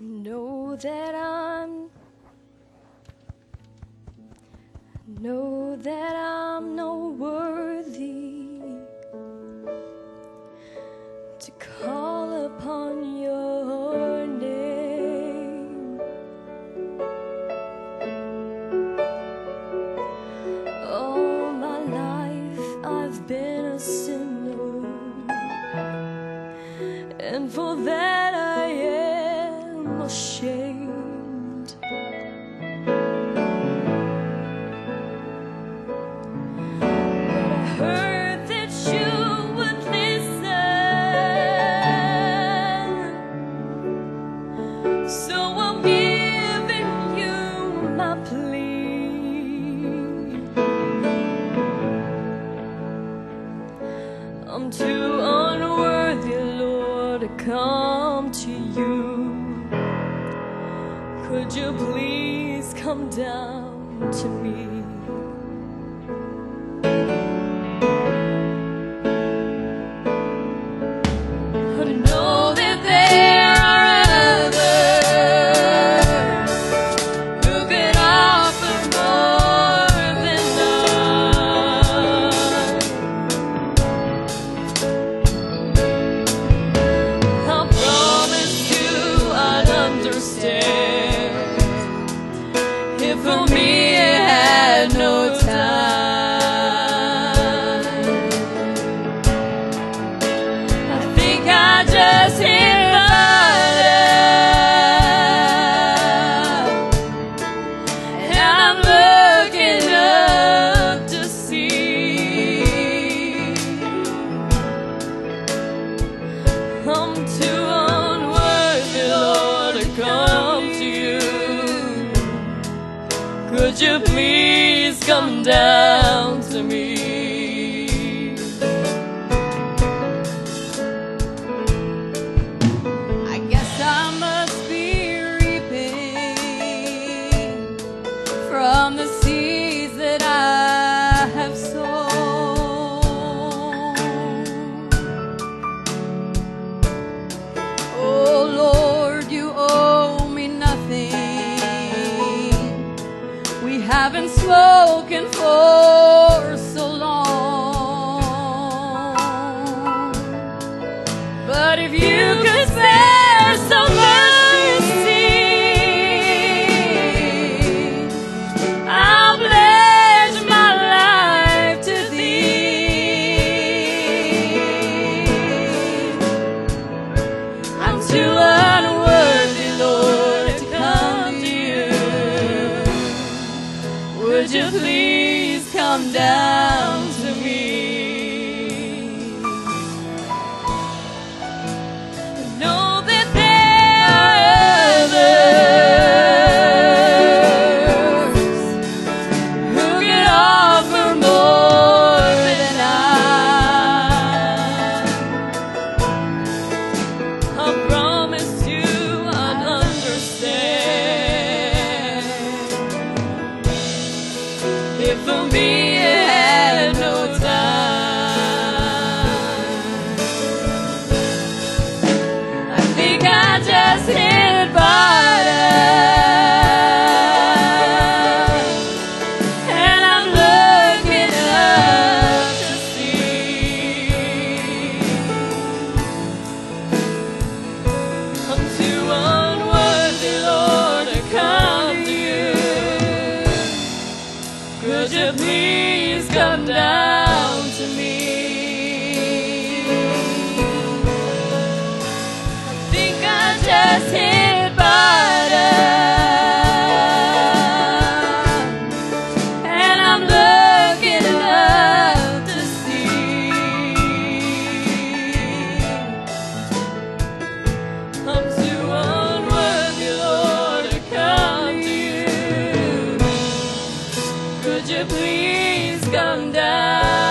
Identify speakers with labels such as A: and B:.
A: Know that I'm. Know that I'm no worthy. I'm too unworthy, Lord, to come to you. Could you please come down to me? come down.
B: looking for so long. But if you come down to me. Know that there are others who can offer more than I. I promise you I understand. If the worship me. You please come down?